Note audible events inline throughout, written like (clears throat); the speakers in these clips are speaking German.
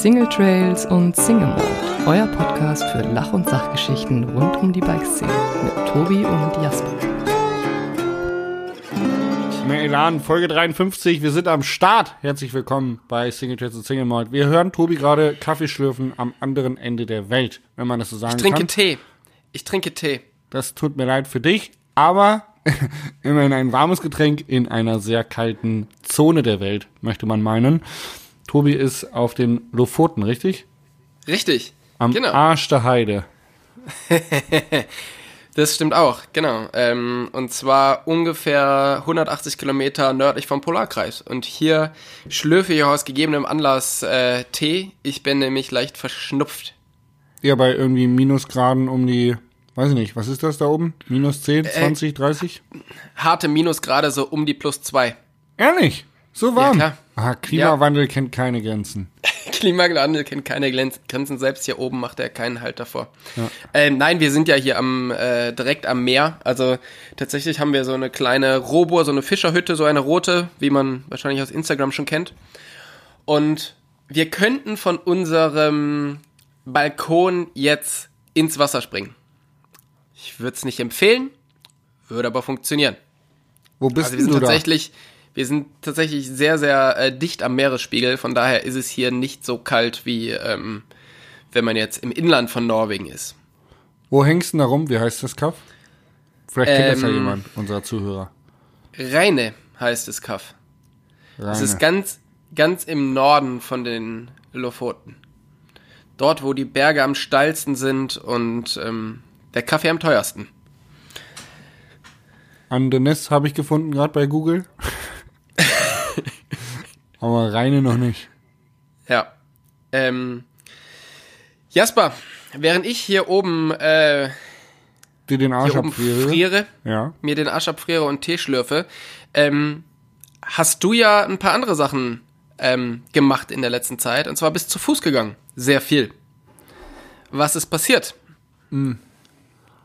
Single Trails und Single Mode, euer Podcast für Lach- und Sachgeschichten rund um die Bikeszene mit Tobi und Jasper. Elan, Folge 53, wir sind am Start. Herzlich willkommen bei Single Trails und Single Mode. Wir hören Tobi gerade Kaffee schlürfen am anderen Ende der Welt, wenn man das so sagen Ich trinke kann. Tee. Ich trinke Tee. Das tut mir leid für dich, aber (laughs) immerhin ein warmes Getränk in einer sehr kalten Zone der Welt, möchte man meinen. Tobi ist auf den Lofoten, richtig? Richtig. Am genau. Arsch der Heide. (laughs) Das stimmt auch, genau. Ähm, und zwar ungefähr 180 Kilometer nördlich vom Polarkreis. Und hier schlürfe ich aus gegebenem Anlass äh, Tee. Ich bin nämlich leicht verschnupft. Ja, bei irgendwie Minusgraden um die, weiß ich nicht, was ist das da oben? Minus 10, Äh, 20, 30? Harte Minusgrade so um die plus zwei. Ehrlich? So warm? klar. Ah, Klimawandel kennt keine Grenzen. (laughs) Klimawandel kennt keine Grenz- Grenzen, selbst hier oben macht er keinen Halt davor. Ähm, nein, wir sind ja hier am äh, direkt am Meer. Also tatsächlich haben wir so eine kleine Robohr, so eine Fischerhütte, so eine rote, wie man wahrscheinlich aus Instagram schon kennt. Und wir könnten von unserem Balkon jetzt ins Wasser springen. Ich würde es nicht empfehlen, würde aber funktionieren. Wo bist Also wir sind du da? Wir sind tatsächlich sehr, sehr äh, dicht am Meeresspiegel. Von daher ist es hier nicht so kalt wie ähm, wenn man jetzt im Inland von Norwegen ist. Wo hängst du denn da rum? Wie heißt das Kaff? Vielleicht kennt das ja Ähm, jemand, unserer Zuhörer. Reine heißt es Kaff. Es ist ganz, ganz im Norden von den Lofoten. Dort, wo die Berge am steilsten sind und ähm, der Kaffee am teuersten. Andenes habe ich gefunden, gerade bei Google. Aber Reine noch nicht. Ja. Ähm, Jasper, während ich hier oben, äh, Die den Arsch hier oben abfriere. friere, Ja. mir den Arsch abfriere und Tee schlürfe, ähm, hast du ja ein paar andere Sachen ähm, gemacht in der letzten Zeit. Und zwar bist zu Fuß gegangen. Sehr viel. Was ist passiert?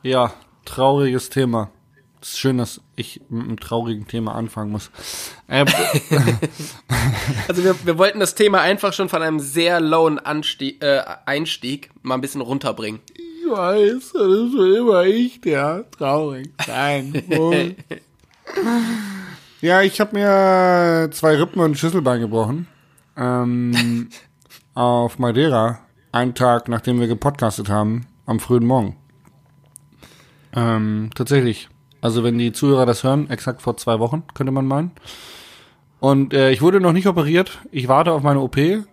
Ja, trauriges Thema. Es ist schön, dass ich mit einem traurigen Thema anfangen muss. Äh, (laughs) (laughs) Also wir, wir wollten das Thema einfach schon von einem sehr lowen Anstieg, äh, Einstieg mal ein bisschen runterbringen. ich weiß, das ist immer ich, der traurig sein (laughs) ja, ich habe mir zwei Rippen und ein Schlüsselbein gebrochen. Ähm, auf Madeira, einen Tag nachdem wir gepodcastet haben, am frühen Morgen. Ähm, tatsächlich. Also wenn die Zuhörer das hören, exakt vor zwei Wochen, könnte man meinen. Und äh, ich wurde noch nicht operiert. Ich warte auf meine OP. Äh,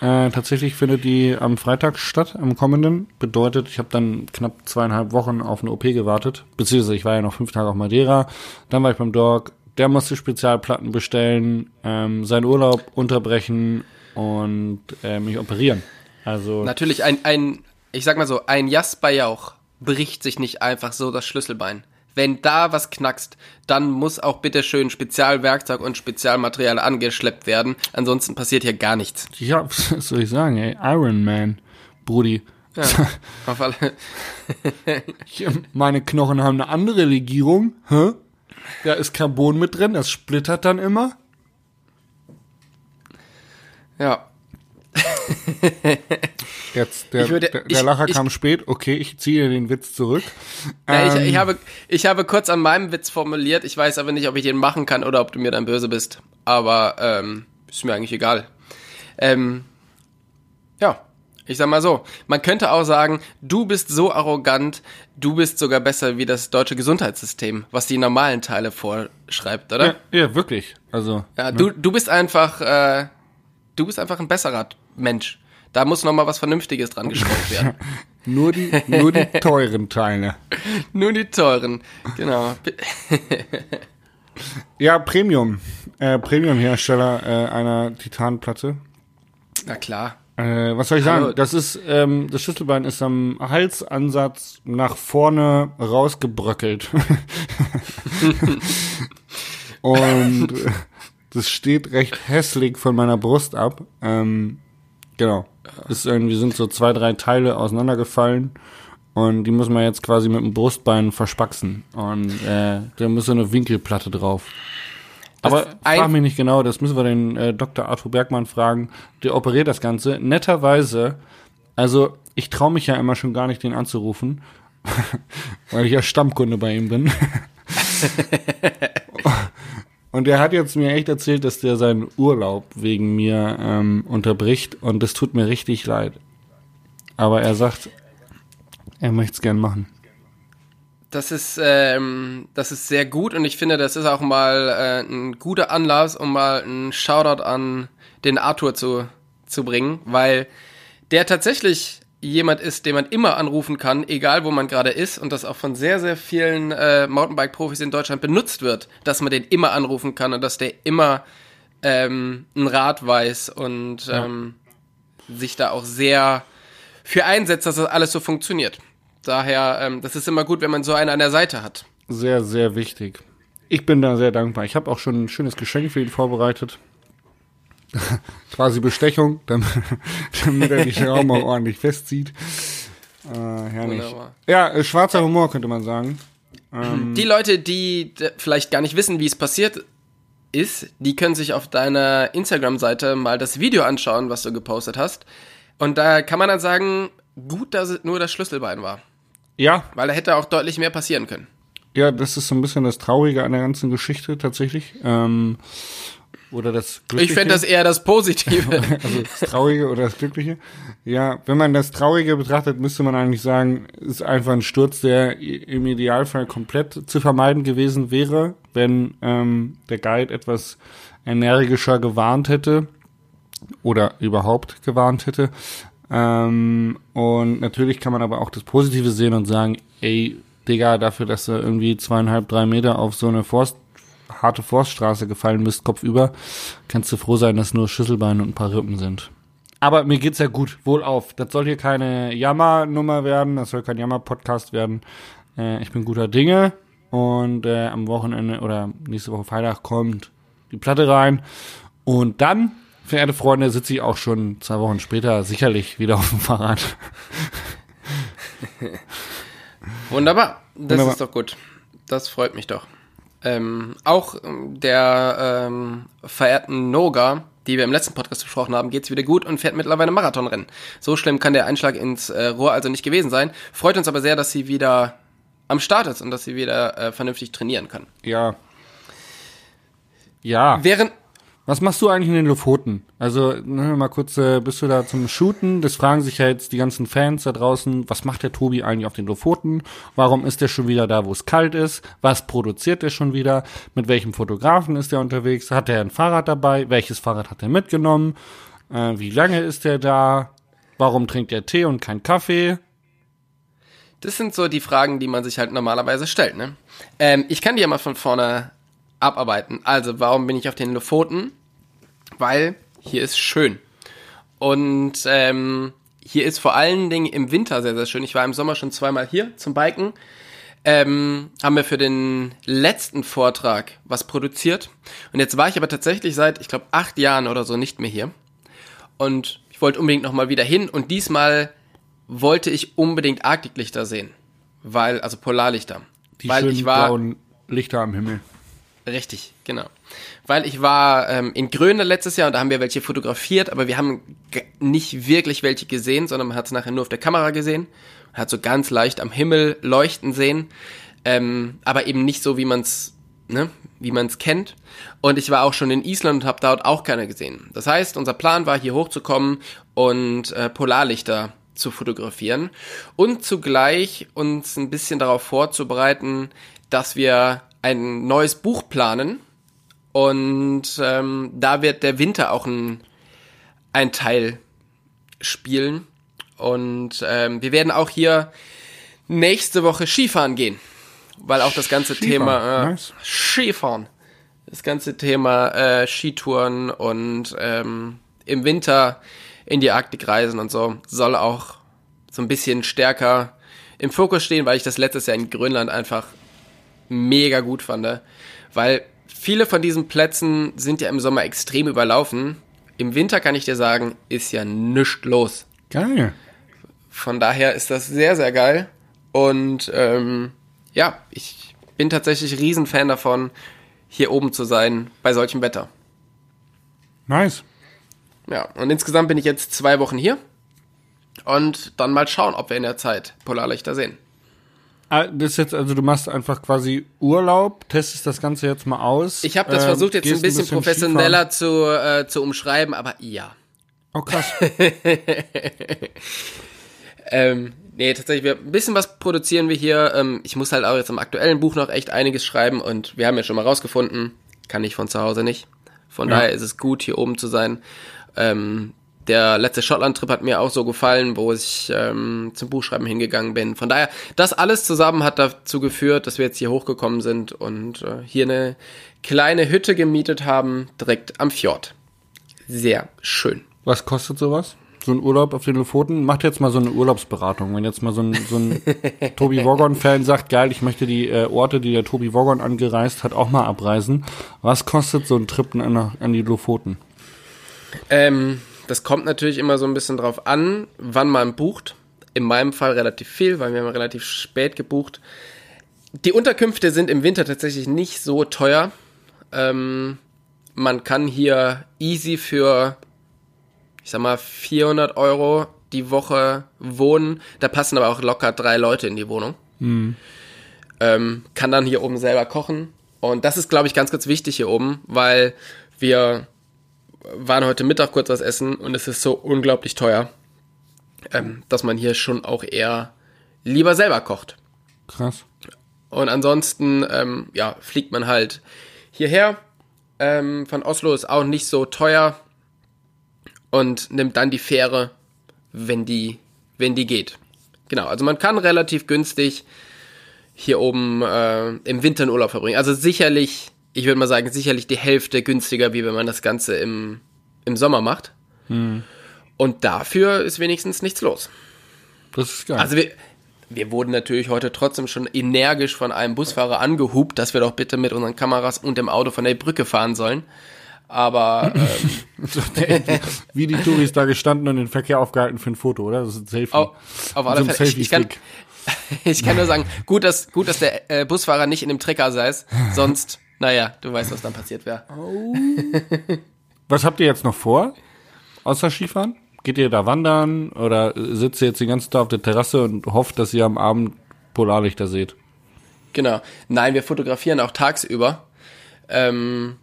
tatsächlich findet die am Freitag statt, am kommenden. Bedeutet, ich habe dann knapp zweieinhalb Wochen auf eine OP gewartet. Beziehungsweise ich war ja noch fünf Tage auf Madeira. Dann war ich beim Dog. Der musste Spezialplatten bestellen, ähm, seinen Urlaub unterbrechen und äh, mich operieren. Also Natürlich ein, ein, ich sag mal so, ein Jasper Jauch bricht sich nicht einfach so das Schlüsselbein. Wenn da was knackst, dann muss auch bitteschön Spezialwerkzeug und Spezialmaterial angeschleppt werden. Ansonsten passiert hier gar nichts. ja, (laughs) was soll ich sagen, ey? Iron Man, Brudi. Ja, (laughs) auf alle, Ich, meine Knochen haben eine andere Legierung. Hä? Da ist Carbon mit drin, das splittert dann immer. ja. Jetzt, der, Ich würde- der, der ich- Lacher ich- kam spät. Okay, ich ziehe den Witz zurück. Ja, ich, Ähm, ich, habe, ich habe kurz an meinem Witz formuliert. Ich weiß aber nicht, ob ich den machen kann oder ob du mir dann böse bist. Aber ähm, ist mir eigentlich egal. Ähm, ja, ich sag mal so. Man könnte auch sagen, du bist so arrogant, du bist sogar besser wie das deutsche Gesundheitssystem, was die normalen Teile vorschreibt, oder? ja, ja, wirklich. Also, Ja, du, du bist einfach, äh, du bist einfach ein besserer Mensch. Da muss noch mal was Vernünftiges dran geschraubt werden. (laughs) nur die, nur die (laughs) teuren Teile. Nur die teuren, genau. Ja, Premium. Äh, Premium-Hersteller äh, einer Titanplatte. Na klar. Äh, was soll ich sagen? Hallo. Das ist, ähm, das Schlüsselbein ist am Halsansatz nach vorne rausgebröckelt. (laughs) Und das steht recht hässlich von meiner Brust ab. Ähm, genau. Ist irgendwie sind so zwei, drei Teile auseinandergefallen. Und die muss man jetzt quasi mit dem Brustbein verspaxen. Und äh, da muss so eine Winkelplatte drauf. Aber frag mich nicht genau, das müssen wir den äh, Dr. Arthur Bergmann fragen. Der operiert das Ganze. Netterweise, also ich traue mich ja immer schon gar nicht, den anzurufen, (laughs) weil ich ja Stammkunde bei ihm bin. (laughs) und er hat jetzt mir echt erzählt, dass der seinen Urlaub wegen mir ähm, unterbricht und das tut mir richtig leid. Aber er sagt, er möchte es gern machen. Das ist, ähm, das ist sehr gut und ich finde, das ist auch mal äh, ein guter Anlass, um mal einen Shoutout an den Arthur zu, zu bringen, weil der tatsächlich jemand ist, den man immer anrufen kann, egal wo man gerade ist und das auch von sehr, sehr vielen äh, Mountainbike-Profis in Deutschland benutzt wird, dass man den immer anrufen kann und dass der immer ähm, einen Rat weiß und ähm, ja. sich da auch sehr für einsetzt, dass das alles so funktioniert. Daher, ähm, das ist immer gut, wenn man so einen an der Seite hat. Sehr, sehr wichtig. Ich bin da sehr dankbar. Ich habe auch schon ein schönes Geschenk für ihn vorbereitet. (laughs) Quasi Bestechung, damit, (laughs) damit er die Schraube auch ordentlich festzieht. Äh, herrlich. Wunderbar. Ja, äh, schwarzer Humor könnte man sagen. Ähm, die Leute, die vielleicht gar nicht wissen, wie es passiert ist, die können sich auf deiner Instagram-Seite mal das Video anschauen, was du gepostet hast. Und da kann man dann sagen, gut, dass es nur das Schlüsselbein war. Ja. Weil da hätte auch deutlich mehr passieren können. Ja, das ist so ein bisschen das Traurige an der ganzen Geschichte tatsächlich. Ähm, oder das Glückliche. Ich fände das eher das Positive. (laughs) also das Traurige oder das Glückliche. Ja, wenn man das Traurige betrachtet, müsste man eigentlich sagen, ist einfach ein Sturz, der im Idealfall komplett zu vermeiden gewesen wäre, wenn ähm, der Guide etwas energischer gewarnt hätte oder überhaupt gewarnt hätte. Ähm, und natürlich kann man aber auch das Positive sehen und sagen, ey, Digga, dafür, dass du irgendwie zweieinhalb, drei Meter auf so eine Forst, harte Forststraße gefallen bist, kopfüber, kannst du froh sein, dass nur Schüsselbeine und ein paar Rippen sind. Aber mir geht's ja gut, wohl auf. Das soll hier keine Jammer-Nummer werden, das soll kein Jammer-Podcast werden. Äh, ich bin guter Dinge und äh, am Wochenende oder nächste Woche Freitag kommt die Platte rein. Und dann verehrte Freunde, sitze ich auch schon zwei Wochen später sicherlich wieder auf dem Fahrrad. (laughs) Wunderbar, das Wunderbar. ist doch gut. Das freut mich doch. Ähm, auch ähm, der ähm, verehrten Noga, die wir im letzten Podcast besprochen haben, geht's wieder gut und fährt mittlerweile Marathonrennen. So schlimm kann der Einschlag ins äh, Rohr also nicht gewesen sein. Freut uns aber sehr, dass sie wieder am Start ist und dass sie wieder äh, vernünftig trainieren kann. Ja. Ja. Während, was machst du eigentlich in den Lofoten? Also, mal kurz, äh, bist du da zum Shooten? Das fragen sich ja jetzt die ganzen Fans da draußen. Was macht der Tobi eigentlich auf den Lofoten? Warum ist der schon wieder da, wo es kalt ist? Was produziert der schon wieder? Mit welchem Fotografen ist er unterwegs? Hat er ein Fahrrad dabei? Welches Fahrrad hat er mitgenommen? Äh, wie lange ist er da? Warum trinkt er Tee und kein Kaffee? Das sind so die Fragen, die man sich halt normalerweise stellt, ne? Ähm, ich kann dir mal von vorne abarbeiten. Also, warum bin ich auf den Lofoten? Weil hier ist schön. Und ähm, hier ist vor allen Dingen im Winter sehr, sehr schön. Ich war im Sommer schon zweimal hier zum Biken. Ähm, haben wir für den letzten Vortrag was produziert. Und jetzt war ich aber tatsächlich seit, ich glaube, acht Jahren oder so nicht mehr hier. Und ich wollte unbedingt nochmal wieder hin. Und diesmal wollte ich unbedingt Arktiklichter sehen. Weil, also Polarlichter. Die weil schönen ich war, blauen Lichter am Himmel. Richtig, genau. Weil ich war ähm, in Grönland letztes Jahr und da haben wir welche fotografiert, aber wir haben nicht wirklich welche gesehen, sondern man hat es nachher nur auf der Kamera gesehen. Man hat so ganz leicht am Himmel leuchten sehen, ähm, aber eben nicht so, wie man es ne, wie man kennt. Und ich war auch schon in Island und habe dort auch keine gesehen. Das heißt, unser Plan war, hier hochzukommen und äh, Polarlichter zu fotografieren und zugleich uns ein bisschen darauf vorzubereiten, dass wir ein neues Buch planen und ähm, da wird der Winter auch ein, ein Teil spielen. Und ähm, wir werden auch hier nächste Woche Skifahren gehen, weil auch das ganze Skifahren. Thema äh, nice. Skifahren, das ganze Thema äh, Skitouren und ähm, im Winter in die Arktik reisen und so soll auch so ein bisschen stärker im Fokus stehen, weil ich das letztes Jahr in Grönland einfach mega gut fand, weil viele von diesen Plätzen sind ja im Sommer extrem überlaufen. Im Winter kann ich dir sagen, ist ja nichts los. Geil. Von daher ist das sehr, sehr geil. Und ähm, ja, ich bin tatsächlich Riesenfan davon, hier oben zu sein bei solchem Wetter. Nice. Ja, und insgesamt bin ich jetzt zwei Wochen hier. Und dann mal schauen, ob wir in der Zeit Polarlichter sehen. Ah, Das ist jetzt, also du machst einfach quasi Urlaub, testest das Ganze jetzt mal aus. Ich habe das ähm, versucht jetzt ein bisschen Skifahren. professioneller zu, äh, zu umschreiben, aber ja. Oh krass. (laughs) Ähm, nee, tatsächlich, wir, ein bisschen was produzieren wir hier. Ähm, ich muss halt auch jetzt im aktuellen Buch noch echt einiges schreiben und wir haben ja schon mal rausgefunden, kann ich von zu Hause nicht. Von Ja. daher ist es gut, hier oben zu sein. Ähm, der letzte Schottland-Trip hat mir auch so gefallen, wo ich ähm, zum Buchschreiben hingegangen bin. Von daher, das alles zusammen hat dazu geführt, dass wir jetzt hier hochgekommen sind und äh, hier eine kleine Hütte gemietet haben, direkt am Fjord. Sehr schön. Was kostet sowas? So ein Urlaub auf den Lofoten? Macht jetzt mal so eine Urlaubsberatung. Wenn jetzt mal so ein, so ein (laughs) Tobi Woggon-Fan sagt, geil, ich möchte die äh, Orte, die der Tobi Woggon angereist hat, auch mal abreisen. Was kostet so ein Trip an, an die Lofoten? Ähm, das kommt natürlich immer so ein bisschen drauf an, wann man bucht. In meinem Fall relativ viel, weil wir haben relativ spät gebucht. Die Unterkünfte sind im Winter tatsächlich nicht so teuer. Ähm, man kann hier easy für, ich sag mal, 400 Euro die Woche wohnen. Da passen aber auch locker drei Leute in die Wohnung. Ähm, kann dann hier oben selber kochen. Und das ist, glaube ich, ganz, ganz wichtig hier oben, weil wir waren heute Mittag kurz was essen und es ist so unglaublich teuer, ähm, dass man hier schon auch eher lieber selber kocht. Krass. Und ansonsten, ähm, ja, fliegt man halt hierher. Ähm, von Oslo ist auch nicht so teuer und nimmt dann die Fähre, wenn die, wenn die geht. Genau, also man kann relativ günstig hier oben äh, im Winter einen Urlaub verbringen. Also sicherlich, ich würde mal sagen, sicherlich die Hälfte günstiger, wie wenn man das Ganze im, im Sommer macht. Und dafür ist wenigstens nichts los. Das ist geil. Also wir, wir wurden natürlich heute trotzdem schon energisch von einem Busfahrer angehupt, dass wir doch bitte mit unseren Kameras und dem Auto von der Brücke fahren sollen. Aber (laughs) ähm, (laughs) Wie die Touris da gestanden und den Verkehr aufgehalten für ein Foto, oder? Das ist ein Selfie. auf, auf alle So Fälle, ich, ich, kann, (laughs) ich kann nur sagen, gut, dass, gut, dass der äh, Busfahrer nicht in dem Trecker saß, sonst, naja, du weißt, was dann passiert wäre. Was habt ihr jetzt noch vor? Außer Skifahren? Geht ihr da wandern oder sitzt ihr jetzt den ganzen Tag auf der Terrasse und hofft, dass ihr am Abend Polarlichter seht? Genau. Nein, wir fotografieren auch tagsüber. Ähm,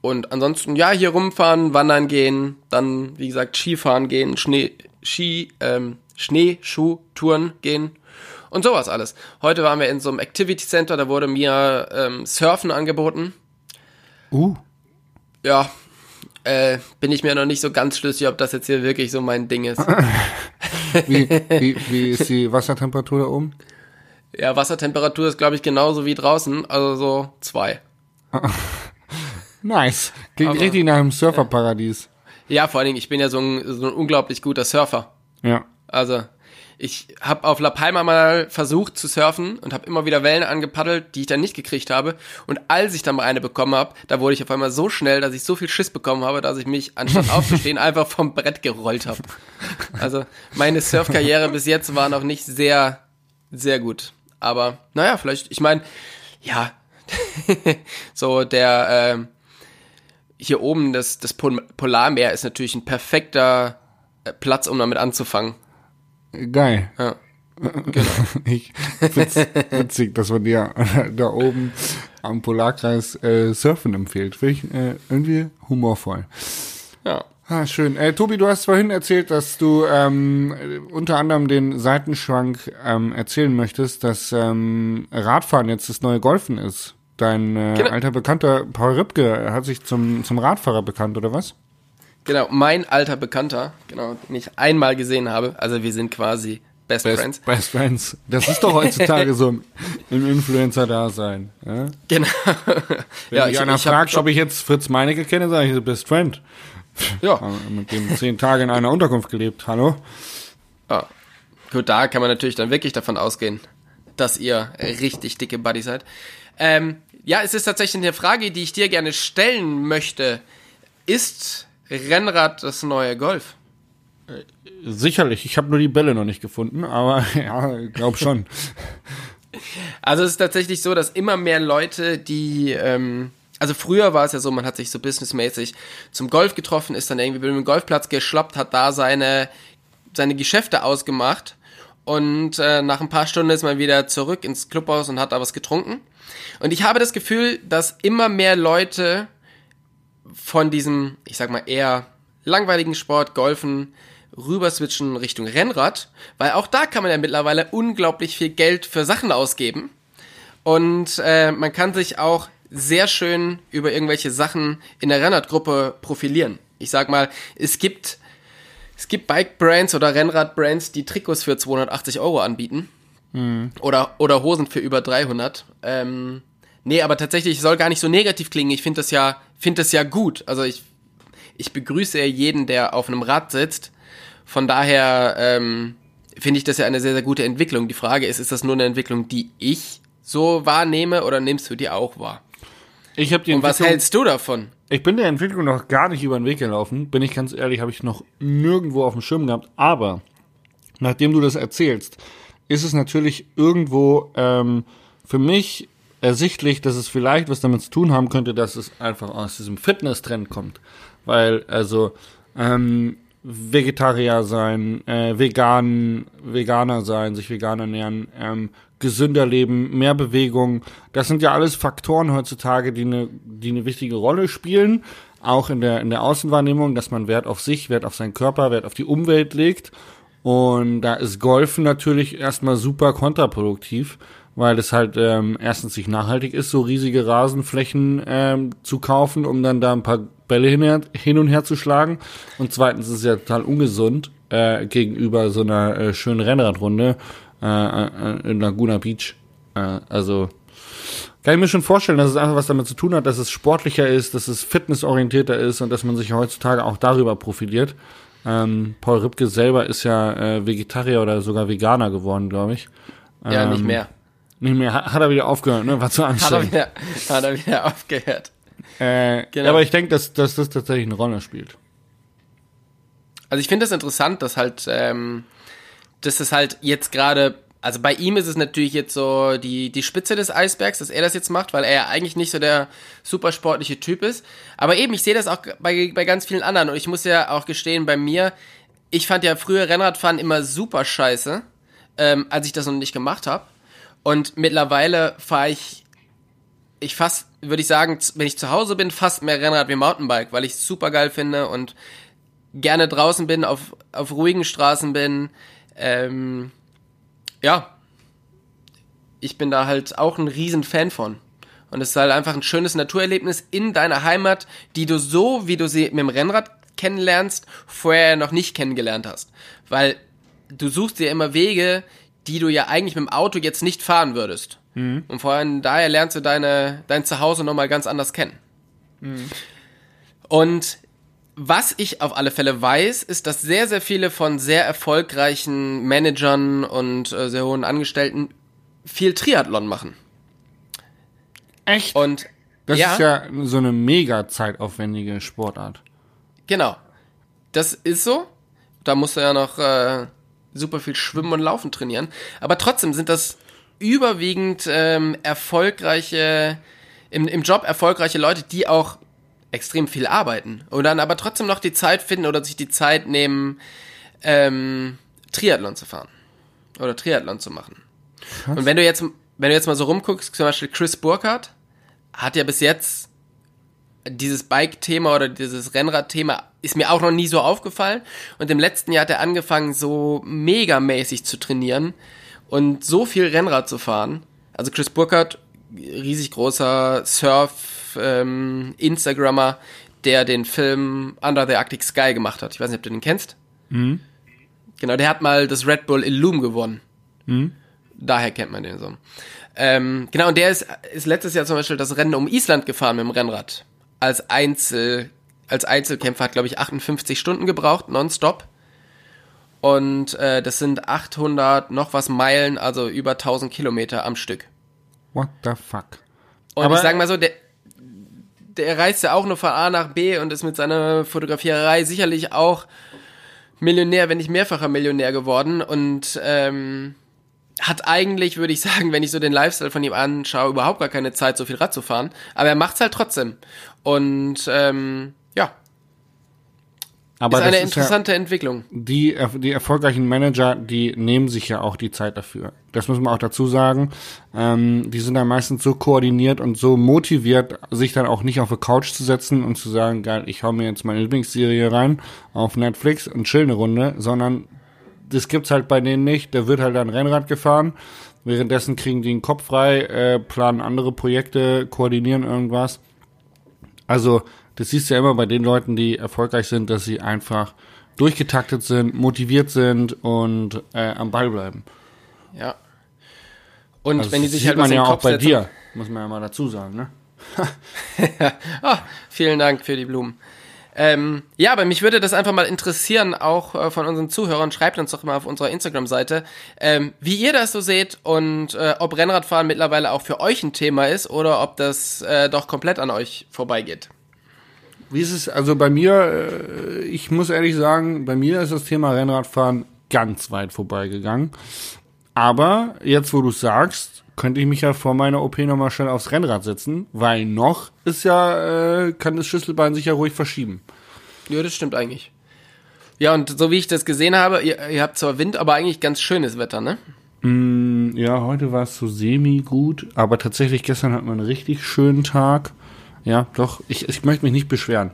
und ansonsten, ja, hier rumfahren, wandern gehen, dann, wie gesagt, Skifahren gehen, Schnee, Ski, ähm, Schneeschuhtouren gehen und sowas alles. Heute waren wir in so einem Activity Center, da wurde mir ähm, Surfen angeboten. Uh. Ja, äh, bin ich mir noch nicht so ganz schlüssig, ob das jetzt hier wirklich so mein Ding ist. (laughs) Wie, wie, wie ist die Wassertemperatur da oben? Ja, Wassertemperatur ist, glaube ich, genauso wie draußen, also so zwei. (laughs) Nice. Klingt richtig nach einem Surferparadies. Ja, vor allen Dingen, ich bin ja so ein, so ein unglaublich guter Surfer. Ja. Also, ich habe auf La Palma mal versucht zu surfen und habe immer wieder Wellen angepaddelt, die ich dann nicht gekriegt habe. Und als ich dann mal eine bekommen habe, da wurde ich auf einmal so schnell, dass ich so viel Schiss bekommen habe, dass ich mich, anstatt aufzustehen, (laughs) einfach vom Brett gerollt habe. Also, meine Surfkarriere bis jetzt war noch nicht sehr, sehr gut. Aber, naja, vielleicht, ich meine, ja, (laughs) so der, ähm, hier oben, das, das Pol Polarmeer ist natürlich ein perfekter äh, Platz, um damit anzufangen. Geil. Ja. (laughs) Ich witz, witzig, dass man dir (laughs) da oben am Polarkreis äh, Surfen empfiehlt. Finde ich äh, irgendwie humorvoll. Ja. Ah, schön. Äh, Tobi, du hast vorhin erzählt, dass du ähm, äh, unter anderem den Seitenschwank ähm, erzählen möchtest, dass ähm, Radfahren jetzt das neue Golfen ist. Dein äh, Genau. alter Bekannter Paul Ripke hat sich zum, zum Radfahrer bekannt, oder was? Genau, mein alter Bekannter, genau, den ich einmal gesehen habe. Also wir sind quasi Best, Friends. Best Friends. Das ist doch heutzutage so im, im Influencer-Dasein. Ja? Genau. Wenn ja, ich, einer ich fragt, ob ich jetzt Fritz Meinecke kenne, sage ich Best Friend. ja, Mit dem zehn Tage in einer Unterkunft gelebt. Hallo? ja. Gut, da kann man natürlich dann wirklich davon ausgehen, dass ihr richtig dicke Buddies seid. Ähm, ja, es ist tatsächlich eine Frage, die ich dir gerne stellen möchte. Ist Rennrad das neue Golf? Sicherlich. Ich habe nur die Bälle noch nicht gefunden, aber (laughs) ja, glaub schon. (laughs) Also es ist tatsächlich so, dass immer mehr Leute, die, ähm, also früher war es ja so, man hat sich so businessmäßig zum Golf getroffen, ist dann irgendwie über den Golfplatz geschloppt, hat da seine, seine Geschäfte ausgemacht und äh, nach ein paar Stunden ist man wieder zurück ins Clubhaus und hat da was getrunken. Und ich habe das Gefühl, dass immer mehr Leute von diesem, ich sag mal, eher langweiligen Sport, Golfen, rüber switchen Richtung Rennrad, weil auch da kann man ja mittlerweile unglaublich viel Geld für Sachen ausgeben. Und äh, man kann sich auch sehr schön über irgendwelche Sachen in der Rennradgruppe profilieren. Ich sag mal, es gibt, es gibt Bike-Brands oder Rennrad-Brands, die Trikots für 280 Euro anbieten. Mhm. Oder, oder Hosen für über 300. Ähm, nee, aber tatsächlich soll gar nicht so negativ klingen. Ich finde das ja, finde das ja gut. Also ich, ich begrüße ja jeden, der auf einem Rad sitzt. Von daher ähm, finde ich das ja eine sehr, sehr gute Entwicklung. Die Frage ist, ist das nur eine Entwicklung, die ich so wahrnehme oder nimmst du die auch wahr? Ich habe die Und was hältst du davon? Ich bin der Entwicklung noch gar nicht über den Weg gelaufen. Bin ich ganz ehrlich, habe ich noch nirgendwo auf dem Schirm gehabt. Aber nachdem du das erzählst, ist es natürlich irgendwo ähm, für mich ersichtlich, dass es vielleicht was damit zu tun haben könnte, dass es einfach aus diesem Fitness-Trend kommt. Weil, also, ähm, Vegetarier sein, äh, vegan, Veganer sein, sich vegan ernähren, ähm, gesünder leben, mehr Bewegung. Das sind ja alles Faktoren heutzutage, die eine, die eine wichtige Rolle spielen. Auch in der, in der Außenwahrnehmung, dass man Wert auf sich, Wert auf seinen Körper, Wert auf die Umwelt legt. Und da ist Golfen natürlich erstmal super kontraproduktiv, weil es halt ähm, erstens nicht nachhaltig ist, so riesige Rasenflächen ähm, zu kaufen, um dann da ein paar Bälle hin, hin und her zu schlagen. Und zweitens ist es ja total ungesund äh, gegenüber so einer äh, schönen Rennradrunde äh, äh, in Laguna Beach. Äh, also kann ich mir schon vorstellen, dass es einfach was damit zu tun hat, dass es sportlicher ist, dass es fitnessorientierter ist und dass man sich heutzutage auch darüber profiliert. Ähm, Paul Ripke selber ist ja äh, Vegetarier oder sogar Veganer geworden, glaube ich. Ähm, ja, nicht mehr. Nicht mehr. Hat, hat, er wieder aufgehört, ne? War zu anstrengend. Hat er wieder, hat er wieder aufgehört. Äh, genau. Aber ich denke, dass, dass das tatsächlich eine Rolle spielt. Also ich finde das interessant, dass halt, ähm, dass es halt jetzt gerade, also bei ihm ist es natürlich jetzt so die, die Spitze des Eisbergs, dass er das jetzt macht, weil er ja eigentlich nicht so der super sportliche Typ ist. Aber eben, ich sehe das auch bei, bei ganz vielen anderen und ich muss ja auch gestehen, bei mir, ich fand ja früher Rennradfahren immer super scheiße, ähm, als ich das noch nicht gemacht habe. Und mittlerweile fahre ich, ich fast, würde ich sagen, wenn ich zu Hause bin, fast mehr Rennrad wie Mountainbike, weil ich es super geil finde und gerne draußen bin, auf, auf ruhigen Straßen bin. Ähm, ja, ich bin da halt auch ein riesen Fan von. Und es ist halt einfach ein schönes Naturerlebnis in deiner Heimat, die du so, wie du sie mit dem Rennrad kennenlernst, vorher noch nicht kennengelernt hast. Weil du suchst dir immer Wege, die du ja eigentlich mit dem Auto jetzt nicht fahren würdest. Mhm. Und vor allem daher lernst du deine, dein Zuhause nochmal ganz anders kennen. Mhm. Und was ich auf alle Fälle weiß, ist, dass sehr, sehr viele von sehr erfolgreichen Managern und äh, sehr hohen Angestellten viel Triathlon machen. Echt? Und das ja, ist ja so eine mega zeitaufwendige Sportart. Genau. Das ist so. Da musst du ja noch äh, super viel Schwimmen und Laufen trainieren. Aber trotzdem sind das überwiegend ähm, erfolgreiche, im, im Job erfolgreiche Leute, die auch extrem viel arbeiten und dann aber trotzdem noch die Zeit finden oder sich die Zeit nehmen, ähm, Triathlon zu fahren oder Triathlon zu machen. Krass. Und wenn du jetzt, wenn du jetzt mal so rumguckst, zum Beispiel Chris Burkhardt hat ja bis jetzt dieses Bike-Thema oder dieses Rennrad-Thema ist mir auch noch nie so aufgefallen. Und im letzten Jahr hat er angefangen, so megamäßig zu trainieren und so viel Rennrad zu fahren. Also Chris Burkhardt, riesig großer Surf, ähm, der den Film Under the Arctic Sky gemacht hat. Ich weiß nicht, ob du den kennst. Mhm. Genau, der hat mal das Red Bull Illum gewonnen. Mhm. Daher kennt man den so. Ähm, genau, und der ist, ist letztes Jahr zum Beispiel das Rennen um Island gefahren mit dem Rennrad. Als Einzel, als Einzelkämpfer hat, glaube ich, 58 Stunden gebraucht, nonstop. Und äh, das sind 800 noch was Meilen, also über 1000 Kilometer am Stück. What the fuck? Und Aber ich sag mal so, der, der reist ja auch nur von A nach B und ist mit seiner Fotografierei sicherlich auch Millionär, wenn nicht mehrfacher Millionär geworden. Und ähm, hat eigentlich, würde ich sagen, wenn ich so den Lifestyle von ihm anschaue, überhaupt gar keine Zeit, so viel Rad zu fahren. Aber er macht's halt trotzdem. Und ähm, ja, Aber ist eine das interessante ja, Entwicklung. die, die erfolgreichen Manager, die nehmen sich ja auch die Zeit dafür. Das muss man auch dazu sagen. Ähm, die sind dann meistens so koordiniert und so motiviert, sich dann auch nicht auf eine Couch zu setzen und zu sagen, geil, ich hau mir jetzt meine Lieblingsserie rein auf Netflix und chill eine Runde, sondern das gibt's halt bei denen nicht. Da wird halt ein Rennrad gefahren. Währenddessen kriegen die den Kopf frei, äh, planen andere Projekte, koordinieren irgendwas. Also, das siehst du ja immer bei den Leuten, die erfolgreich sind, dass sie einfach durchgetaktet sind, motiviert sind und äh, am Ball bleiben. Ja. Und Also wenn die sich halt man ja auch Kopf bei setzen, dir, muss man ja mal dazu sagen, ne? (laughs) Ah, vielen Dank für die Blumen. Ähm, ja, aber mich würde das einfach mal interessieren, auch äh, von unseren Zuhörern. Schreibt uns doch mal auf unserer Instagram-Seite, ähm, wie ihr das so seht und äh, ob Rennradfahren mittlerweile auch für euch ein Thema ist oder ob das äh, doch komplett an euch vorbeigeht. Wie ist es, also bei mir, äh, ich muss ehrlich sagen, bei mir ist das Thema Rennradfahren ganz weit vorbeigegangen. Aber jetzt, wo du sagst, könnte ich mich ja vor meiner OP nochmal schnell aufs Rennrad setzen, weil noch ist ja, äh, kann das Schlüsselbein sich ja ruhig verschieben. Ja, das stimmt eigentlich. Ja, und so wie ich das gesehen habe, ihr, ihr habt zwar Wind, aber eigentlich ganz schönes Wetter, ne? Mm, Ja, heute war es so semi gut, aber tatsächlich gestern hatten wir einen richtig schönen Tag. Ja, doch, ich, ich möchte mich nicht beschweren.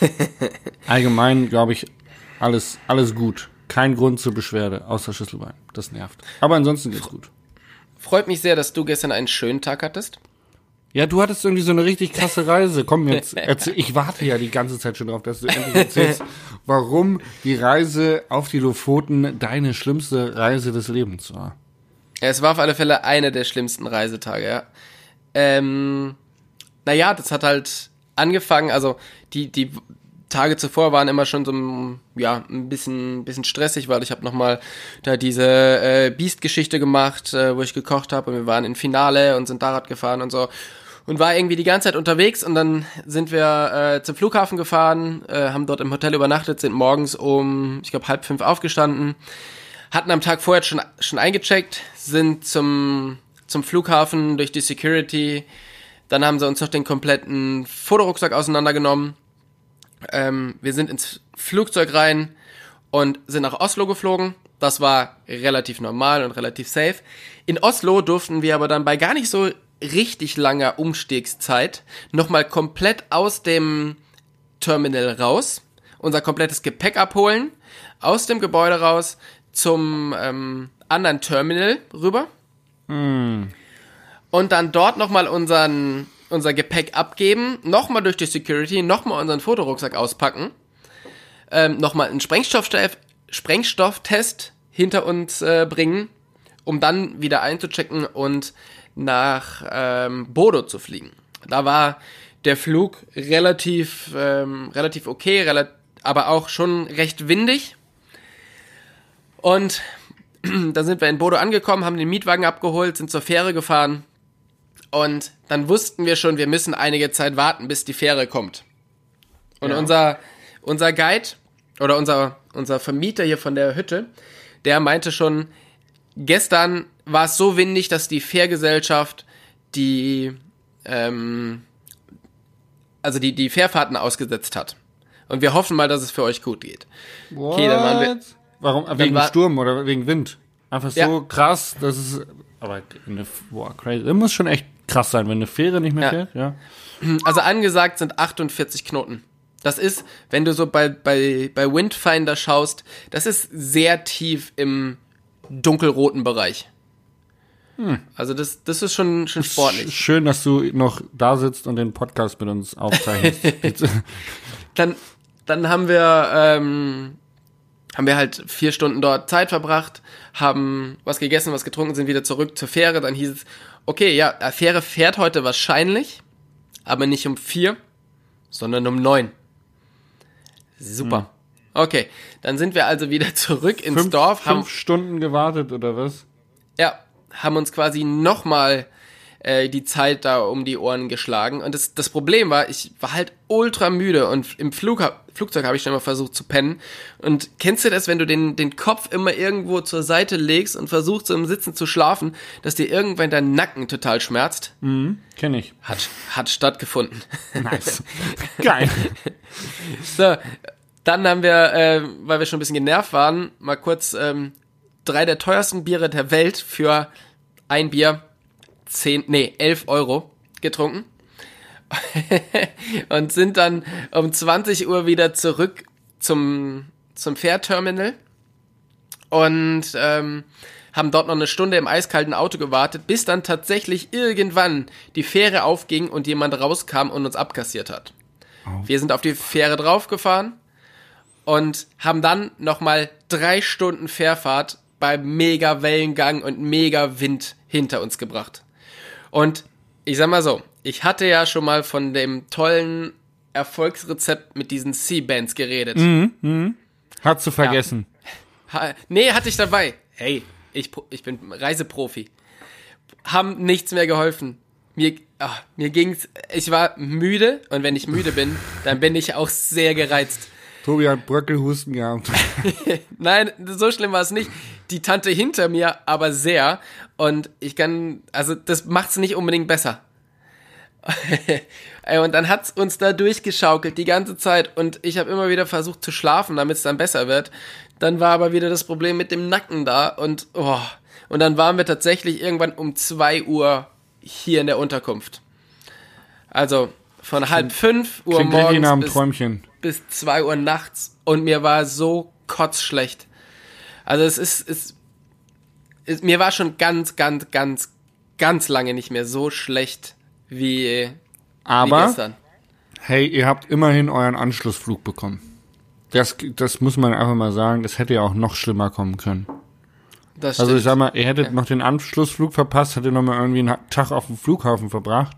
(laughs) Allgemein, glaube ich, alles, alles gut. Kein Grund zur Beschwerde, außer Schlüsselbein. Das nervt. Aber ansonsten geht's gut. Freut mich sehr, dass du gestern einen schönen Tag hattest. Ja, du hattest irgendwie so eine richtig krasse Reise. Komm jetzt, erzähl, ich warte ja die ganze Zeit schon drauf, dass du endlich erzählst, (laughs) warum die Reise auf die Lofoten deine schlimmste Reise des Lebens war. Ja, es war auf alle Fälle eine der schlimmsten Reisetage, ja. Ähm, naja, das hat halt angefangen, also die, die Tage zuvor waren immer schon so ein, ja, ein bisschen, bisschen stressig, weil ich habe nochmal da diese äh, Beast-Geschichte gemacht, äh, wo ich gekocht habe und wir waren im Finale und sind Fahrrad gefahren und so. Und war irgendwie die ganze Zeit unterwegs und dann sind wir äh, zum Flughafen gefahren, äh, haben dort im Hotel übernachtet, sind morgens um, ich glaube, halb fünf aufgestanden, hatten am Tag vorher schon, schon eingecheckt, sind zum, zum Flughafen durch die Security. Dann haben sie uns noch den kompletten Fotorucksack auseinandergenommen. Ähm, wir sind ins Flugzeug rein und sind nach Oslo geflogen. Das war relativ normal und relativ safe. In Oslo durften wir aber dann bei gar nicht so richtig langer Umstiegszeit nochmal komplett aus dem Terminal raus, unser komplettes Gepäck abholen, aus dem Gebäude raus zum ähm, anderen Terminal rüber und dann dort nochmal unseren unser Gepäck abgeben, nochmal durch die Security, nochmal unseren Fotorucksack auspacken, ähm, nochmal einen Sprengstofftest, Sprengstofftest hinter uns äh, bringen, um dann wieder einzuchecken und nach ähm, Bodo zu fliegen. Da war der Flug relativ, ähm, relativ okay, rela aber auch schon recht windig. Und (clears throat) dann sind wir in Bodo angekommen, haben den Mietwagen abgeholt, sind zur Fähre gefahren und dann wussten wir schon, wir müssen einige Zeit warten, bis die Fähre kommt. Und Ja. unser, unser Guide oder unser, unser Vermieter hier von der Hütte, der meinte schon, gestern war es so windig, dass die Fährgesellschaft die, ähm, also die, die Fährfahrten ausgesetzt hat. Und wir hoffen mal, dass es für euch gut geht. Okay, dann waren wir- Warum? Wegen war- Sturm oder wegen Wind? Einfach so Ja. krass, das ist. Aber eine, boah, crazy. Das muss schon echt krass sein, wenn eine Fähre nicht mehr Ja. fährt, ja. Also angesagt sind 48 Knoten. Das ist, wenn du so bei, bei, bei Windfinder schaust, das ist sehr tief im dunkelroten Bereich. Also das, das ist schon, schon Sch- sportlich. Schön, dass du noch da sitzt und den Podcast mit uns aufzeichnest. (laughs) (laughs) Dann, dann haben wir, ähm, haben wir halt vier Stunden dort Zeit verbracht, haben was gegessen, was getrunken, sind wieder zurück zur Fähre. Dann hieß es, okay, ja, die Fähre fährt heute wahrscheinlich, aber nicht um vier, sondern um neun. Super. Okay, dann sind wir also wieder (laughs) zurück ins fünf, Dorf, haben, fünf Stunden gewartet oder was? ja, haben uns quasi nochmal äh, die Zeit da um die Ohren geschlagen. Und das, das Problem war, ich war halt ultra müde und im Flug, Flugzeug habe ich schon mal versucht zu pennen. Und kennst du das, wenn du den, den Kopf immer irgendwo zur Seite legst und versuchst so im Sitzen zu schlafen, dass dir irgendwann dein Nacken total schmerzt? Mhm, kenn ich. Hat, hat stattgefunden. Nice. Geil. (laughs) So, dann haben wir, äh, weil wir schon ein bisschen genervt waren, mal kurz ähm, drei der teuersten Biere der Welt für ein Bier 10, nee, 11 Euro getrunken. (laughs) und sind dann um 20 Uhr wieder zurück zum, zum Fährterminal und ähm, haben dort noch eine Stunde im eiskalten Auto gewartet, bis dann tatsächlich irgendwann die Fähre aufging und jemand rauskam und uns abkassiert hat. Oh. Wir sind auf die Fähre draufgefahren und haben dann nochmal drei Stunden Fährfahrt bei mega Wellengang und mega Wind hinter uns gebracht. Und ich sag mal so, ich hatte ja schon mal von dem tollen Erfolgsrezept mit diesen C-Bands geredet. Mhm, mh. Hast du vergessen. Ja. Ha, nee, hatte ich dabei. Hey, ich, ich bin Reiseprofi. Haben nichts mehr geholfen. Mir, ach, mir ging's, ich war müde und wenn ich müde bin, (laughs) dann bin ich auch sehr gereizt. Tobi hat Bröckelhusten gehabt. (laughs) Nein, so schlimm war es nicht. Die Tante hinter mir aber sehr. Und ich kann, also das macht's nicht unbedingt besser. (laughs) und dann hat's uns da durchgeschaukelt die ganze Zeit und ich habe immer wieder versucht zu schlafen, damit es dann besser wird. Dann war aber wieder das Problem mit dem Nacken da und oh, und dann waren wir tatsächlich irgendwann um zwei Uhr hier in der Unterkunft. Also von halb fünf Uhr morgens bis, bis zwei Uhr nachts und mir war so kotzschlecht. Also es ist, es, es, mir war schon ganz, ganz, ganz, ganz lange nicht mehr so schlecht wie, Aber, wie gestern. Hey, ihr habt immerhin euren Anschlussflug bekommen. Das, das muss man einfach mal sagen, das hätte ja auch noch schlimmer kommen können. Das also ich sag mal, ihr hättet ja. noch den Anschlussflug verpasst, hättet noch mal irgendwie einen Tag auf dem Flughafen verbracht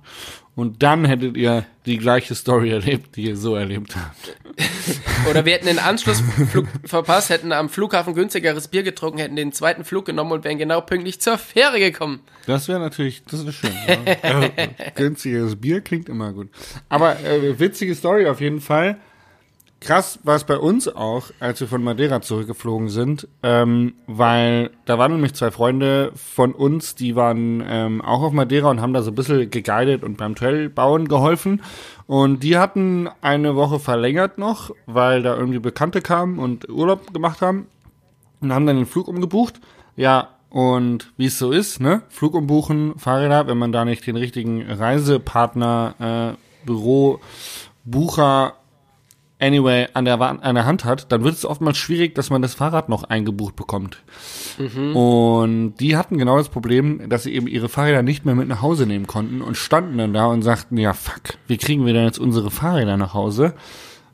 und dann hättet ihr die gleiche Story erlebt, die ihr so erlebt habt. (laughs) Oder wir hätten den Anschlussflug verpasst, hätten am Flughafen günstigeres Bier getrunken, hätten den zweiten Flug genommen und wären genau pünktlich zur Fähre gekommen. Das wäre natürlich, das ist schön. Ja. (laughs) günstigeres Bier klingt immer gut. Aber äh, witzige Story auf jeden Fall. Krass war es bei uns auch, als wir von Madeira zurückgeflogen sind, ähm, weil da waren nämlich zwei Freunde von uns, die waren ähm, auch auf Madeira und haben da so ein bisschen geguidet und beim Trailbauen geholfen. Und die hatten eine Woche verlängert noch, weil da irgendwie Bekannte kamen und Urlaub gemacht haben und haben dann den Flug umgebucht. Ja, und wie es so ist, ne? Flug umbuchen, Fahrräder, wenn man da nicht den richtigen Reisepartner, äh, Büro, Bucher anyway an der, an der Hand hat, dann wird es oftmals schwierig, dass man das Fahrrad noch eingebucht bekommt. Mhm. Und die hatten genau das Problem, dass sie eben ihre Fahrräder nicht mehr mit nach Hause nehmen konnten und standen dann da und sagten, ja fuck, wie kriegen wir denn jetzt unsere Fahrräder nach Hause?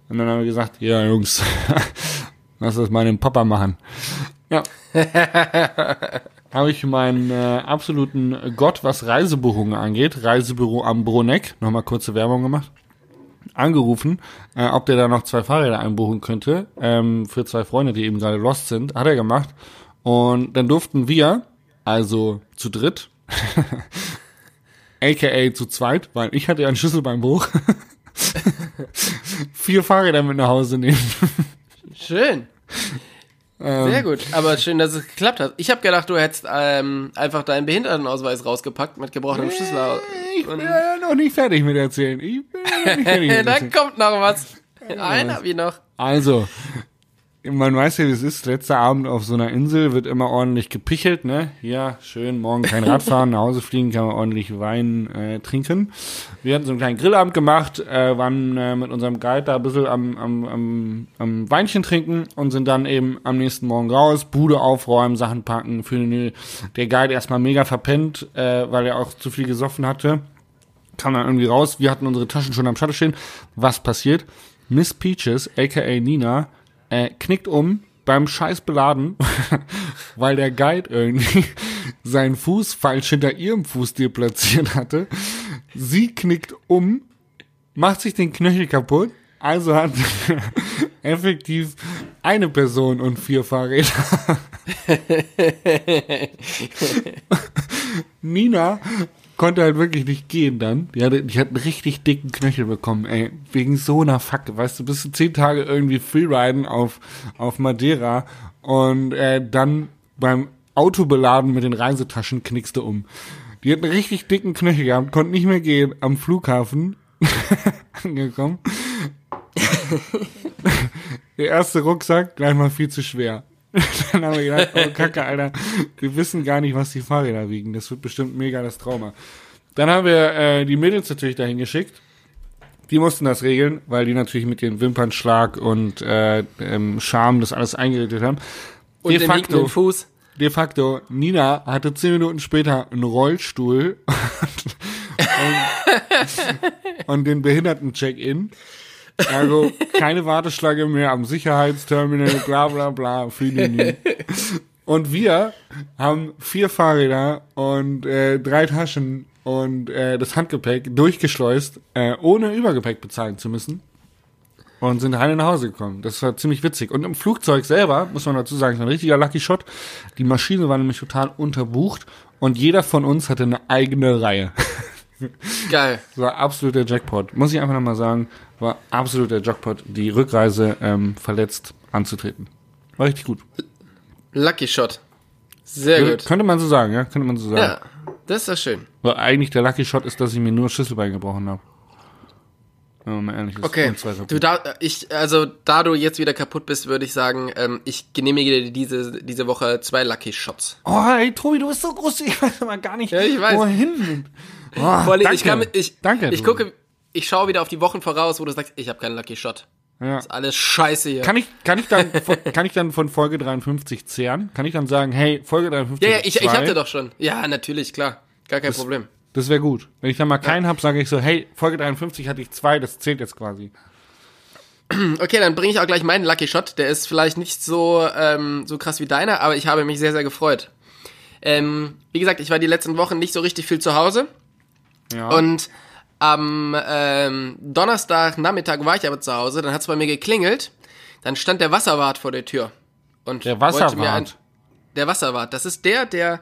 Und dann haben wir gesagt, ja Jungs, (laughs) lass das mal den Papa machen. Ja. (laughs) habe ich meinen äh, absoluten Gott, was Reisebuchungen angeht, Reisebüro am Bruneck, nochmal kurze Werbung gemacht angerufen, äh, ob der da noch zwei Fahrräder einbuchen könnte, ähm, für zwei Freunde, die eben gerade lost sind. Hat er gemacht. Und dann durften wir, also zu dritt, (laughs) aka zu zweit, weil ich hatte ja einen Schlüssel beim Buch, (laughs) vier Fahrräder mit nach Hause nehmen. Schön. Ähm, Sehr gut, aber schön, dass es geklappt hat. Ich habe gedacht, du hättest ähm, einfach deinen Behindertenausweis rausgepackt mit gebrochenem nee, Schlüssel. Ich bin ja noch nicht fertig mit erzählen. Ich bin noch nicht (laughs) fertig mit Dann kommt noch was. Einer wie noch. Also, man weiß ja, wie es ist. Letzter Abend auf so einer Insel wird immer ordentlich gepichelt, ne? Ja, schön, morgen kein Radfahren, nach Hause fliegen, kann man ordentlich Wein äh, trinken. Wir hatten so einen kleinen Grillabend gemacht, äh, waren äh, mit unserem Guide da ein bisschen am, am, am, am Weinchen trinken und sind dann eben am nächsten Morgen raus, Bude aufräumen, Sachen packen. Für den, der Guide erstmal mega verpennt, äh, weil er auch zu viel gesoffen hatte. Kam dann irgendwie raus, wir hatten unsere Taschen schon am Schatten stehen. Was passiert? Miss Peaches, aka Nina, äh, knickt um beim Scheiß beladen, (laughs) weil der Guide irgendwie (laughs) seinen Fuß falsch hinter ihrem Fuß deplatziert hatte. Sie knickt um, macht sich den Knöchel kaputt, also hat (laughs) effektiv eine Person und vier Fahrräder. Nina konnte halt wirklich nicht gehen dann. Die hatte, die hat einen richtig dicken Knöchel bekommen, ey. Wegen so einer Facke, weißt du, bist du zehn Tage irgendwie Freeriden auf, auf Madeira und äh, dann beim Autobeladen mit den Reisetaschen knickst du um. Die hat einen richtig dicken Knöchel gehabt, konnte nicht mehr gehen, am Flughafen (laughs) angekommen. (laughs) Der erste Rucksack, gleich mal viel zu schwer. (laughs) Dann haben wir gedacht, oh Kacke, Alter, wir wissen gar nicht, was die Fahrräder wiegen. Das wird bestimmt mega das Trauma. Dann haben wir äh, die Mädels natürlich dahin geschickt. Die mussten das regeln, weil die natürlich mit dem Wimpernschlag und äh, ähm, Charme das alles eingerichtet haben. Und den liegenden Fuß. De facto, Nina hatte zehn Minuten später einen Rollstuhl (laughs) und, und den Behinderten-Check-In. Also keine Warteschlange mehr am Sicherheitsterminal, bla bla bla, für die Und wir haben vier Fahrräder und äh, drei Taschen und äh, das Handgepäck durchgeschleust, äh, ohne Übergepäck bezahlen zu müssen. Und sind heile nach Hause gekommen. Das war ziemlich witzig. Und im Flugzeug selber, muss man dazu sagen, ist ein richtiger Lucky Shot. Die Maschine war nämlich total unterbucht und jeder von uns hatte eine eigene Reihe. Geil. Das war absoluter Jackpot. Muss ich einfach nochmal sagen, war absoluter Jackpot, die Rückreise ähm, verletzt anzutreten. War richtig gut. Lucky Shot. Sehr Kö- gut. Könnte man so sagen, ja? Könnte man so sagen. Ja, das ist doch schön. Weil eigentlich der Lucky Shot ist, dass ich mir nur Schlüsselbein gebrochen habe. Wenn man mal ehrlich ist. Okay. Du da, ich, also da du jetzt wieder kaputt bist, würde ich sagen, ähm, ich genehmige dir diese, diese Woche zwei Lucky Shots. Oh, hey, Tobi, du bist so groß, ich weiß mal gar nicht, Ja, ich weiß. wohin. (laughs) Oh, Vor allem, danke. ich kann, ich, danke. ich Tobi. gucke, ich schaue wieder auf die Wochen voraus, wo du sagst, ich habe keinen Lucky Shot. Ja. Ist alles scheiße hier. Kann ich, kann ich dann, (laughs) von- kann ich dann von Folge 53 zehren? Kann ich dann sagen, hey, Folge 53 ja, ja, ich, ich hatte doch schon. Ja, natürlich, klar. Gar kein Problem. Das wäre gut. Wenn ich dann mal keinen hab, sage ich so, hey, Folge 53 hatte ich zwei, das zählt jetzt quasi. (clears throat) Okay, dann bringe ich auch gleich meinen Lucky Shot. Der ist vielleicht nicht so, ähm, so krass wie deiner, aber ich habe mich sehr, sehr gefreut. Ähm, wie gesagt, ich war die letzten Wochen nicht so richtig viel zu Hause. Ja. Und am ähm, Donnerstag Nachmittag war ich aber zu Hause, dann hat es bei mir geklingelt. Dann stand der Wasserwart vor der Tür. Und der wollte mir ein, Wasserwart. der Wasserwart, das ist der, der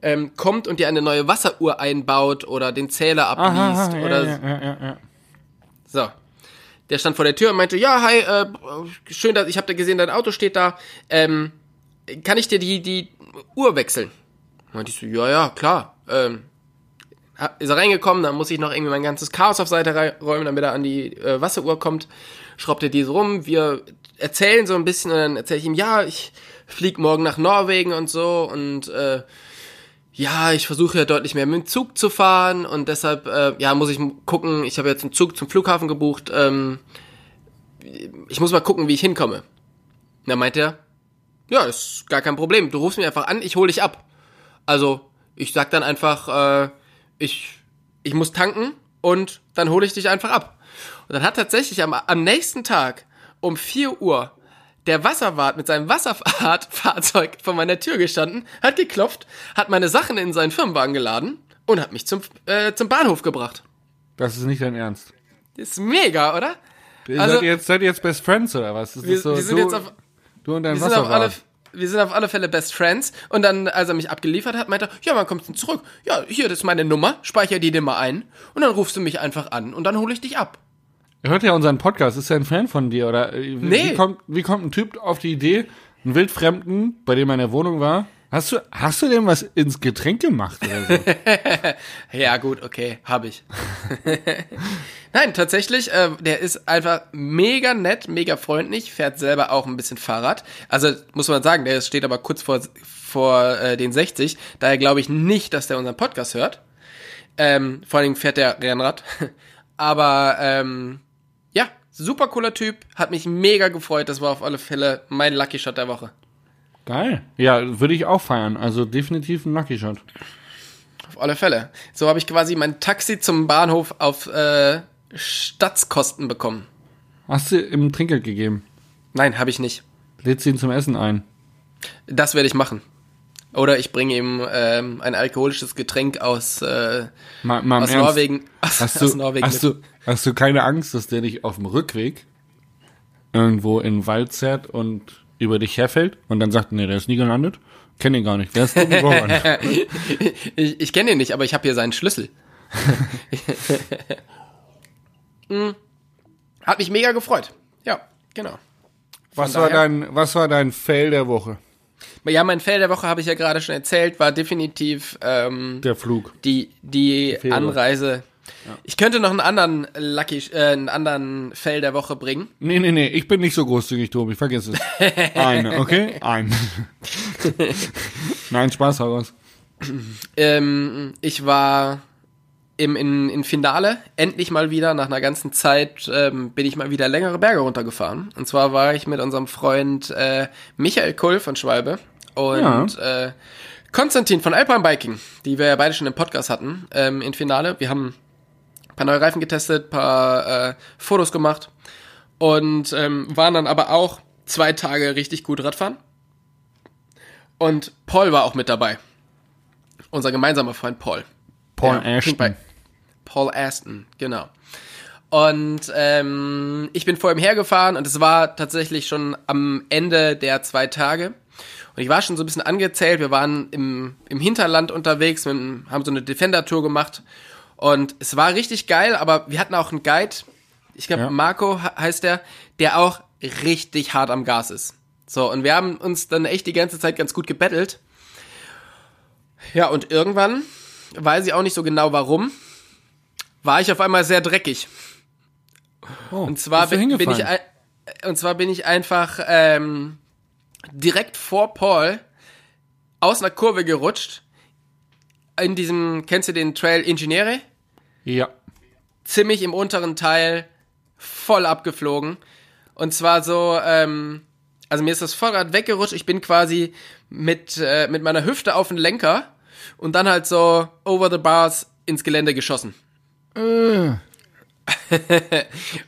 ähm, kommt und dir eine neue Wasseruhr einbaut oder den Zähler abliest Aha, ja, oder ja, ja, ja, ja. so. Der stand vor der Tür und meinte, ja, hi, äh, schön, dass ich habe da gesehen, dein Auto steht da. Ähm, kann ich dir die die Uhr wechseln? Meinte ich so, ja, ja, klar. Ähm, ist er reingekommen, dann muss ich noch irgendwie mein ganzes Chaos auf Seite räumen, damit er an die äh, Wasseruhr kommt. Schraubt er diese rum, wir erzählen so ein bisschen und dann erzähle ich ihm, ja, ich flieg morgen nach Norwegen und so und äh, ja, ich versuche ja deutlich mehr mit dem Zug zu fahren und deshalb, äh, ja, muss ich gucken, ich habe jetzt einen Zug zum Flughafen gebucht, ähm, ich muss mal gucken, wie ich hinkomme. Dann meint er, ja, ist gar kein Problem, du rufst mich einfach an, ich hole dich ab. Also, ich sag dann einfach, äh, ich, ich muss tanken und dann hole ich dich einfach ab. Und dann hat tatsächlich am, am nächsten Tag um 4 Uhr der Wasserwart mit seinem Wasserfahrtfahrzeug vor meiner Tür gestanden, hat geklopft, hat meine Sachen in seinen Firmenwagen geladen und hat mich zum, äh, zum Bahnhof gebracht. Das ist nicht dein Ernst. Das ist mega, oder? Ihr Also- seid, ihr jetzt, seid ihr jetzt Best Friends oder was? Das Wir, so, wir sind du, jetzt auf, du und dein sind, auf alle, Wasserwart. Wir sind auf alle Fälle Best Friends. Und dann, als er mich abgeliefert hat, meinte er, ja, wann kommst du denn zurück? Ja, hier, das ist meine Nummer, speicher die dir mal ein. Und dann rufst du mich einfach an und dann hole ich dich ab. Er hört ja unseren Podcast, ist er ein Fan von dir oder wie, Nee. wie, kommt, wie kommt ein Typ auf die Idee, einen Wildfremden, bei dem er in der Wohnung war, hast du, hast du dem was ins Getränk gemacht oder so? (laughs) Ja, gut, okay, habe ich. (laughs) Nein, tatsächlich, äh, der ist einfach mega nett, mega freundlich, fährt selber auch ein bisschen Fahrrad. Also muss man sagen, der steht aber kurz vor, vor äh, den 60. Daher glaube ich nicht, dass der unseren Podcast hört. Ähm, vor allem fährt der Rennrad. (laughs) Aber ähm, ja, super cooler Typ, hat mich mega gefreut. Das war auf alle Fälle mein Lucky Shot der Woche. Geil. Ja, würde ich auch feiern. Also definitiv ein Lucky Shot. Auf alle Fälle. So habe ich quasi mein Taxi zum Bahnhof auf äh, Staatskosten bekommen. Hast du ihm Trinkgeld gegeben? Nein, habe ich nicht. Lädst du ihn zum Essen ein? Das werde ich machen. Oder ich bringe ihm ähm, ein alkoholisches Getränk aus, äh, Mal, mal aus. Norwegen. Aus, (laughs) Hast aus du, Norwegen hast, du, hast du keine Angst, dass der dich auf dem Rückweg irgendwo in den Wald zerrt und über dich herfällt und dann sagt, nee, der ist nie gelandet? Kenn ihn gar nicht. Wer ist (laughs) ich ich kenne ihn nicht, aber ich habe hier seinen Schlüssel. (laughs) Hat mich mega gefreut. Ja, genau. Was war, dein, was war dein Fail der Woche? Ja, mein Fail der Woche habe ich ja gerade schon erzählt, war definitiv ähm, Der Flug. die, die. Anreise. Ich könnte noch einen anderen Lucky, äh, einen anderen Fail der Woche bringen. Nee, nee, nee, ich bin nicht so großzügig, Tobi, vergiss es. (laughs) Eine, okay? Eine. (laughs) Nein, Spaß heraus. Ähm, ich war im in, in Finale endlich mal wieder nach einer ganzen Zeit ähm, bin ich mal wieder längere Berge runtergefahren. Und zwar war ich mit unserem Freund äh, Michael Kull von Schwalbe und äh, Konstantin von Alpine Biking, die wir ja beide schon im Podcast hatten, ähm, in Finale. Wir haben ein paar neue Reifen getestet, paar äh, Fotos gemacht und ähm, waren dann aber auch zwei Tage richtig gut Radfahren. Und Paul war auch mit dabei. Unser gemeinsamer Freund Paul. Paul Ja, Ashton. Pink Bike. Paul Aston, genau. Und ähm, ich bin vor ihm hergefahren und es war tatsächlich schon am Ende der zwei Tage. Und ich war schon so ein bisschen angezählt. Wir waren im, im Hinterland unterwegs, mit, haben so eine Defender-Tour gemacht. Und es war richtig geil, aber wir hatten auch einen Guide, ich glaube Ja. Marco he- heißt der, der auch richtig hart am Gas ist. So, und wir haben uns dann echt die ganze Zeit ganz gut gebettelt. Ja, und irgendwann, weiß ich auch nicht so genau warum, war ich auf einmal sehr dreckig. Oh, Und zwar bin, bin ich und zwar bin ich einfach ähm, direkt vor Paul aus einer Kurve gerutscht. In diesem, kennst du den Trail Ingeniere? Ja. Ziemlich im unteren Teil, voll abgeflogen. Und zwar so, ähm, also mir ist das Vorrad weggerutscht. Ich bin quasi mit, äh, mit meiner Hüfte auf den Lenker und dann halt so over the bars ins Gelände geschossen. (laughs)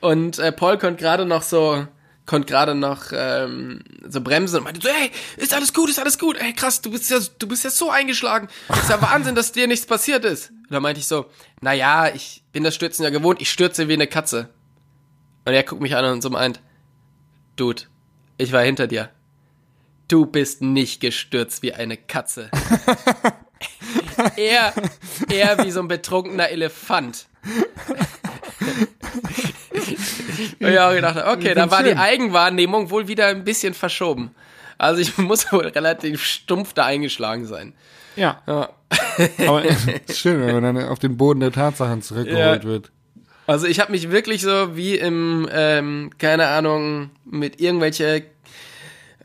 Und äh, Paul konnte gerade noch so, konnte gerade noch ähm, so bremsen und meinte so, hey, ist alles gut, ist alles gut, ey krass, du bist ja, du bist ja so eingeschlagen, ist ja Wahnsinn, dass dir nichts passiert ist. Und da meinte ich so, na ja, ich bin das Stürzen ja gewohnt, ich stürze wie eine Katze. Und er guckt mich an und so meint, Dude, ich war hinter dir. Du bist nicht gestürzt wie eine Katze. (laughs) (laughs) er, er wie so ein betrunkener Elefant. (laughs) Ich auch gedacht, okay, da war die. Eigenwahrnehmung wohl wieder ein bisschen verschoben. Also ich (laughs) muss wohl relativ stumpf da eingeschlagen sein. Ja. Ja. Aber es ist schön, wenn man dann auf den Boden der Tatsachen zurückgeholt Ja. wird. Also ich habe mich wirklich so wie im, ähm, keine Ahnung, mit irgendwelche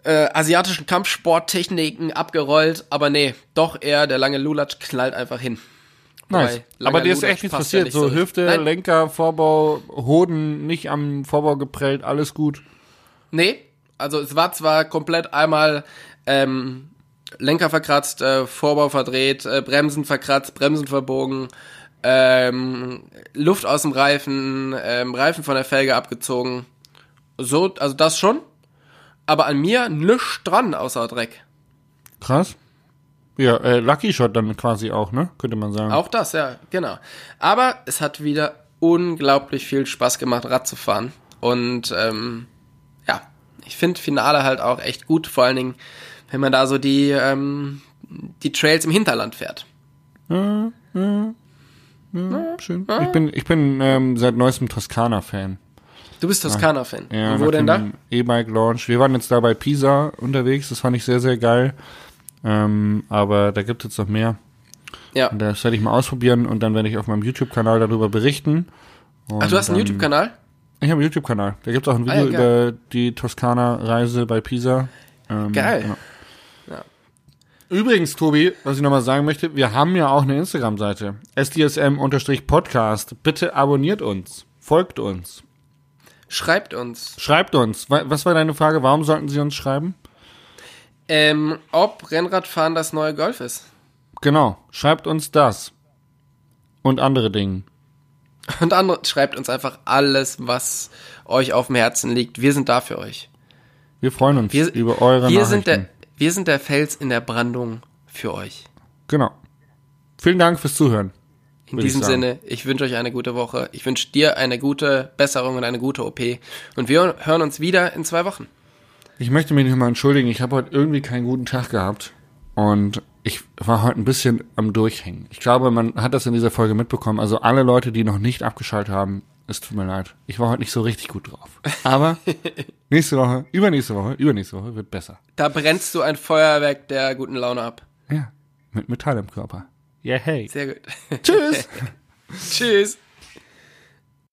äh, asiatischen Kampfsporttechniken abgerollt, aber nee, doch eher der lange Lulatsch knallt einfach hin. Nice. Aber dir ist echt nichts ja passiert. nicht so so Hüfte, Nein. Lenker, Vorbau, Hoden nicht am Vorbau geprellt, alles gut. Nee, also es war zwar komplett einmal ähm, Lenker verkratzt, äh, Vorbau verdreht, äh, Bremsen verkratzt, Bremsen verbogen, ähm, Luft aus dem Reifen, ähm, Reifen von der Felge abgezogen. So, also das schon. Aber an mir nichts dran außer Dreck. Krass. Ja, äh, Lucky Shot dann quasi auch, ne? Könnte man sagen. Auch das, ja, genau. Aber es hat wieder unglaublich viel Spaß gemacht, Rad zu fahren. Und ähm, ja, ich finde Finale halt auch echt gut, vor allen Dingen, wenn man da so die, ähm, die Trails im Hinterland fährt. Schön. Ich bin, ich bin ähm, seit neuestem Toskana-Fan. Du bist Toskana-Fan. Ja, Wo denn da? dem E-Bike Launch. Wir waren jetzt da bei Pisa unterwegs, das fand ich sehr, sehr geil. Ähm, aber da gibt es jetzt noch mehr. Ja. Und das werde ich mal ausprobieren und dann werde ich auf meinem YouTube-Kanal darüber berichten. Und Ach, du hast einen YouTube-Kanal? Ich habe einen YouTube-Kanal. Da gibt es auch ein Ah, Video ja, geil. über die Toskana-Reise bei Pisa. Ähm, Geil. genau. Übrigens, Tobi, was ich nochmal sagen möchte, wir haben ja auch eine Instagram-Seite. SDSM-Podcast. Bitte abonniert uns. Folgt uns. Schreibt uns, Schreibt uns. Wa- Was war deine Frage? Warum sollten Sie uns schreiben? ähm, ob Rennradfahren das neue Golf ist. Genau. Schreibt uns das. Und andere Dinge. Und andere, schreibt uns einfach alles, was euch auf dem Herzen liegt. Wir sind da für euch. Wir freuen uns Wir, über eure wir Nachrichten. sind der, wir sind der Fels in der Brandung für euch. genau. Vielen Dank fürs Zuhören. In ich diesem sagen. Sinne, ich wünsche euch eine gute Woche. Ich wünsche dir eine gute Besserung und eine gute OP. Und wir hören uns wieder in zwei Wochen. Ich möchte mich noch mal entschuldigen. Ich habe heute irgendwie keinen guten Tag gehabt. Und ich war heute ein bisschen am Durchhängen. Ich glaube, man hat das in dieser Folge mitbekommen. Also alle Leute, die noch nicht abgeschaltet haben, es tut mir leid. Ich war heute nicht so richtig gut drauf. Aber (laughs) nächste Woche, übernächste Woche, übernächste Woche wird besser. Da brennst du ein Feuerwerk der guten Laune ab. Ja, mit Metall im Körper. Yeah, hey. Sehr gut. Tschüss. Tschüss.